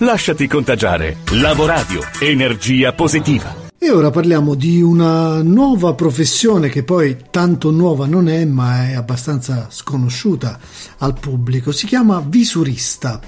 Lasciati contagiare. Lavoradio. Energia positiva. E ora parliamo di una nuova professione che poi tanto nuova non è, ma è abbastanza sconosciuta al pubblico. Si chiama visurista.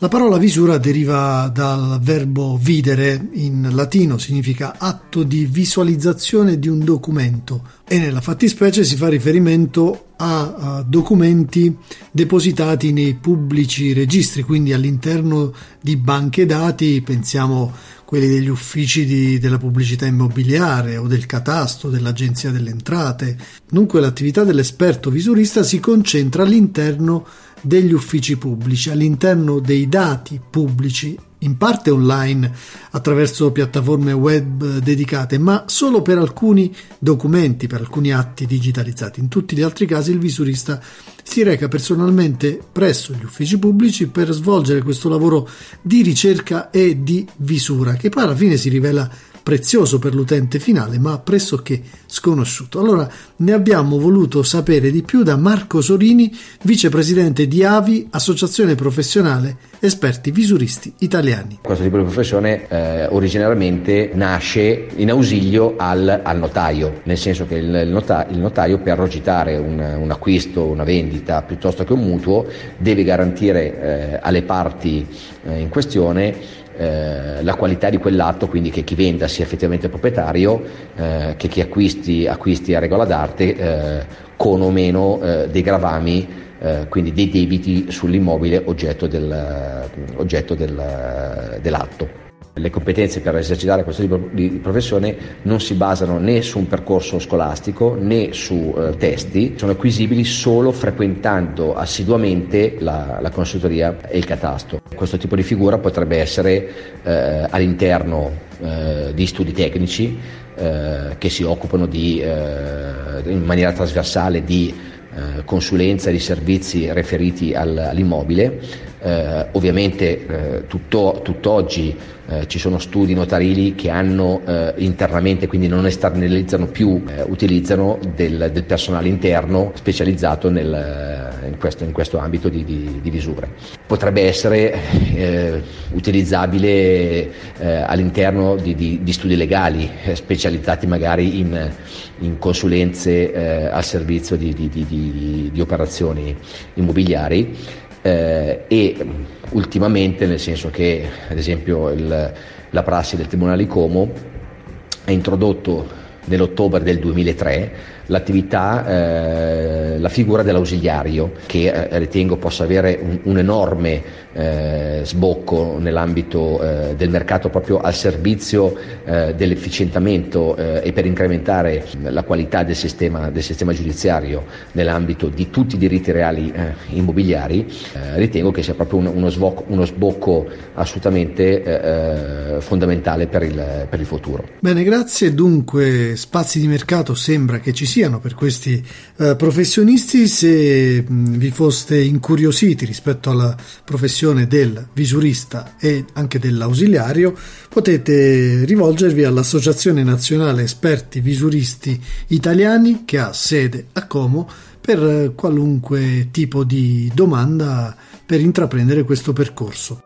La parola visura deriva dal verbo videre, in latino significa atto di visualizzazione di un documento. E nella fattispecie si fa riferimento a, a documenti depositati nei pubblici registri, quindi all'interno di banche dati, pensiamo quelli degli uffici di, della pubblicità immobiliare o del catasto, dell'agenzia delle entrate. Dunque l'attività dell'esperto visurista si concentra all'interno degli uffici pubblici, all'interno dei dati pubblici, in parte online attraverso piattaforme web dedicate, ma solo per alcuni documenti, per alcuni atti digitalizzati. In tutti gli altri casi il visurista si reca personalmente presso gli uffici pubblici per svolgere questo lavoro di ricerca e di visura, che poi alla fine si rivela prezioso per l'utente finale, ma pressoché sconosciuto. Allora ne abbiamo voluto sapere di più da Marco Sorini, vicepresidente di AVI, Associazione Professionale Esperti Visuristi Italiani. Questo tipo di professione eh, originariamente nasce in ausilio al, al, notaio, nel senso che il, il, notaio, il notaio, per rogitare un, un, acquisto, una vendita piuttosto che un mutuo deve garantire eh, alle parti eh, in questione eh, la qualità di quell'atto, quindi che chi venda sia effettivamente proprietario, eh, che chi acquisti, acquisti a regola d'arte eh, con o meno eh, dei gravami, eh, quindi dei debiti sull'immobile oggetto, del, oggetto del, dell'atto. Le competenze per esercitare questo tipo di professione non si basano né su un percorso scolastico né su eh, testi, sono acquisibili solo frequentando assiduamente la, la, consultoria e il catasto. Questo tipo di figura potrebbe essere eh, all'interno eh, di studi tecnici eh, che si occupano di, eh, in maniera trasversale di eh, consulenza di servizi riferiti al, all'immobile. ovviamente tutto, tutt'oggi eh, ci sono studi notarili che hanno eh, internamente, quindi non esternalizzano più, eh, utilizzano del, del, personale interno specializzato nel, eh, in, questo, in, questo, ambito di, di, di visure. Potrebbe essere eh, utilizzabile all'interno di, di, di, studi legali, specializzati magari in, in consulenze al servizio di operazioni immobiliari eh, e ultimamente, nel senso che ad esempio il, la prassi del Tribunale di Como ha introdotto nell'ottobre del 2003 l'attività, eh, la figura dell'ausiliario che eh, ritengo possa avere un, un enorme eh, sbocco nell'ambito eh, del mercato proprio al servizio eh, dell'efficientamento eh, e per incrementare la qualità del sistema, del sistema giudiziario nell'ambito di tutti i diritti reali immobiliari, ritengo che sia proprio uno, uno, sbocco, uno sbocco assolutamente fondamentale per il, per il futuro. Bene, grazie. Dunque, spazi di mercato sembra che ci sia siano per questi uh, professionisti. Se mh, vi foste incuriositi rispetto alla professione del visurista e anche dell'ausiliario, potete rivolgervi all'Associazione Nazionale Esperti Visuristi Italiani che ha sede a Como per qualunque tipo di domanda per intraprendere questo percorso.